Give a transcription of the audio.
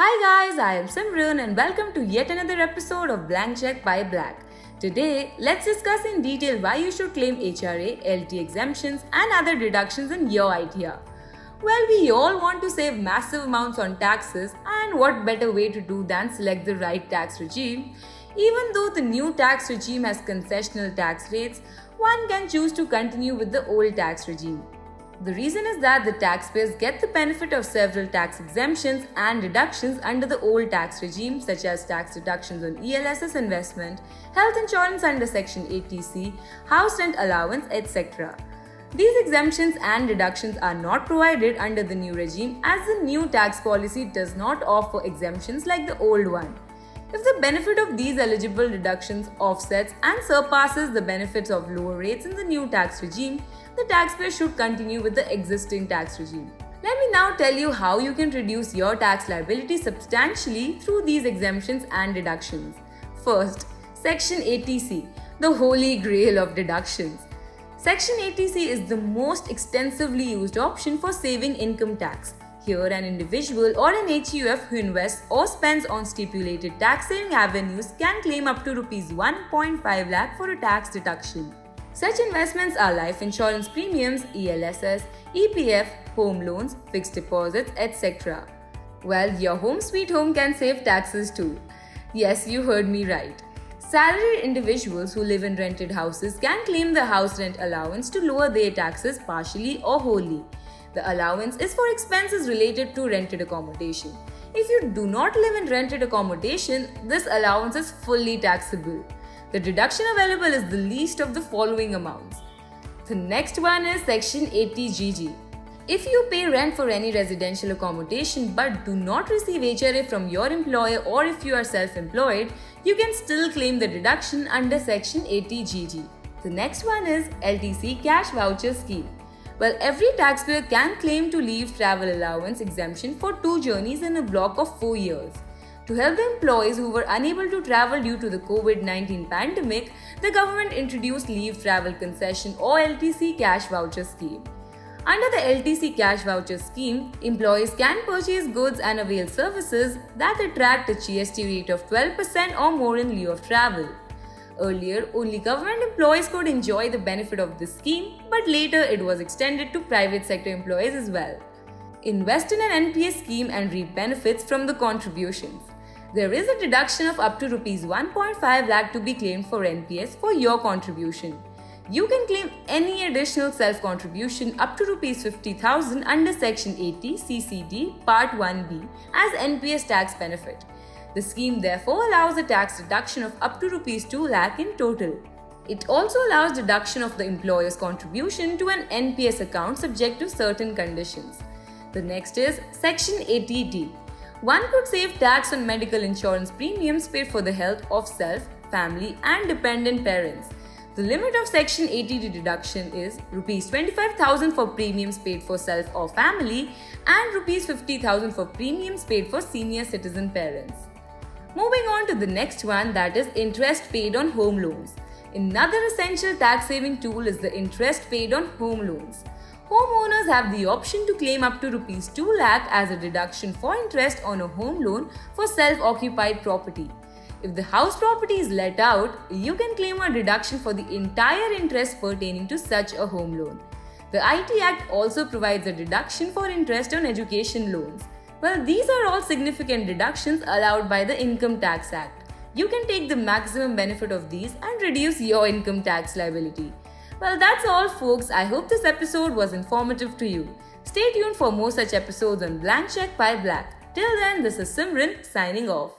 Hi guys, I am Simran and welcome to yet another episode of Blank Check by Black. Today, let's discuss in detail why you should claim HRA, LT exemptions and other deductions in your ITR. Well, we all want to save massive amounts on taxes and what better way to do than select the right tax regime? Even though the new tax regime has concessional tax rates, one can choose to continue with the old tax regime. The reason is that the taxpayers get the benefit of several tax exemptions and deductions under the old tax regime, such as tax deductions on ELSS investment, health insurance under Section 80C, house rent allowance, etc. These exemptions and deductions are not provided under the new regime as the new tax policy does not offer exemptions like the old one. If the benefit of these eligible deductions offsets and surpasses the benefits of lower rates in the new tax regime, the taxpayer should continue with the existing tax regime. Let me now tell you how you can reduce your tax liability substantially through these exemptions and deductions. First, Section 80C, the holy grail of deductions. Section 80C is the most extensively used option for saving income tax. Here, an individual or an HUF who invests or spends on stipulated tax saving avenues can claim up to Rs 1.5 lakh for a tax deduction. Such investments are life insurance premiums, ELSS, EPF, home loans, fixed deposits, etc. Well, your home sweet home can save taxes too. Yes, you heard me right. Salaried individuals who live in rented houses can claim the house rent allowance to lower their taxes partially or wholly. The allowance is for expenses related to rented accommodation. If you do not live in rented accommodation, this allowance is fully taxable. The deduction available is the least of the following amounts. The next one is Section 80GG. If you pay rent for any residential accommodation but do not receive HRA from your employer or if you are self employed, you can still claim the deduction under Section 80GG. The next one is LTC Cash Voucher Scheme. Well, every taxpayer can claim to leave travel allowance exemption for two journeys in a block of four years. To help the employees who were unable to travel due to the COVID 19 pandemic, the government introduced Leave Travel Concession or LTC Cash Voucher Scheme. Under the LTC Cash Voucher Scheme, employees can purchase goods and avail services that attract a GST rate of 12% or more in lieu of travel. Earlier, only government employees could enjoy the benefit of this scheme, but later it was extended to private sector employees as well. Invest in an NPS scheme and reap benefits from the contributions. There is a deduction of up to rupees 1.5 lakh to be claimed for NPS for your contribution. You can claim any additional self contribution up to rupees 50,000 under section 80 CCD part 1B as NPS tax benefit. The scheme therefore allows a tax deduction of up to rupees 2 lakh in total. It also allows deduction of the employer's contribution to an NPS account subject to certain conditions. The next is section 80D one could save tax on medical insurance premiums paid for the health of self, family, and dependent parents. The limit of Section 80D deduction is Rs 25,000 for premiums paid for self or family and Rs 50,000 for premiums paid for senior citizen parents. Moving on to the next one that is interest paid on home loans. Another essential tax saving tool is the interest paid on home loans homeowners have the option to claim up to rupees 2 lakh as a deduction for interest on a home loan for self-occupied property. If the house property is let out, you can claim a deduction for the entire interest pertaining to such a home loan. The IT Act also provides a deduction for interest on education loans. Well, these are all significant deductions allowed by the Income Tax Act. You can take the maximum benefit of these and reduce your income tax liability. Well, that's all, folks. I hope this episode was informative to you. Stay tuned for more such episodes on Blank Check by Black. Till then, this is Simran signing off.